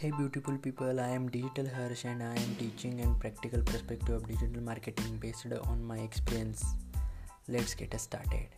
Hey beautiful people, I am Digital Harsh and I am teaching and practical perspective of digital marketing based on my experience. Let's get started.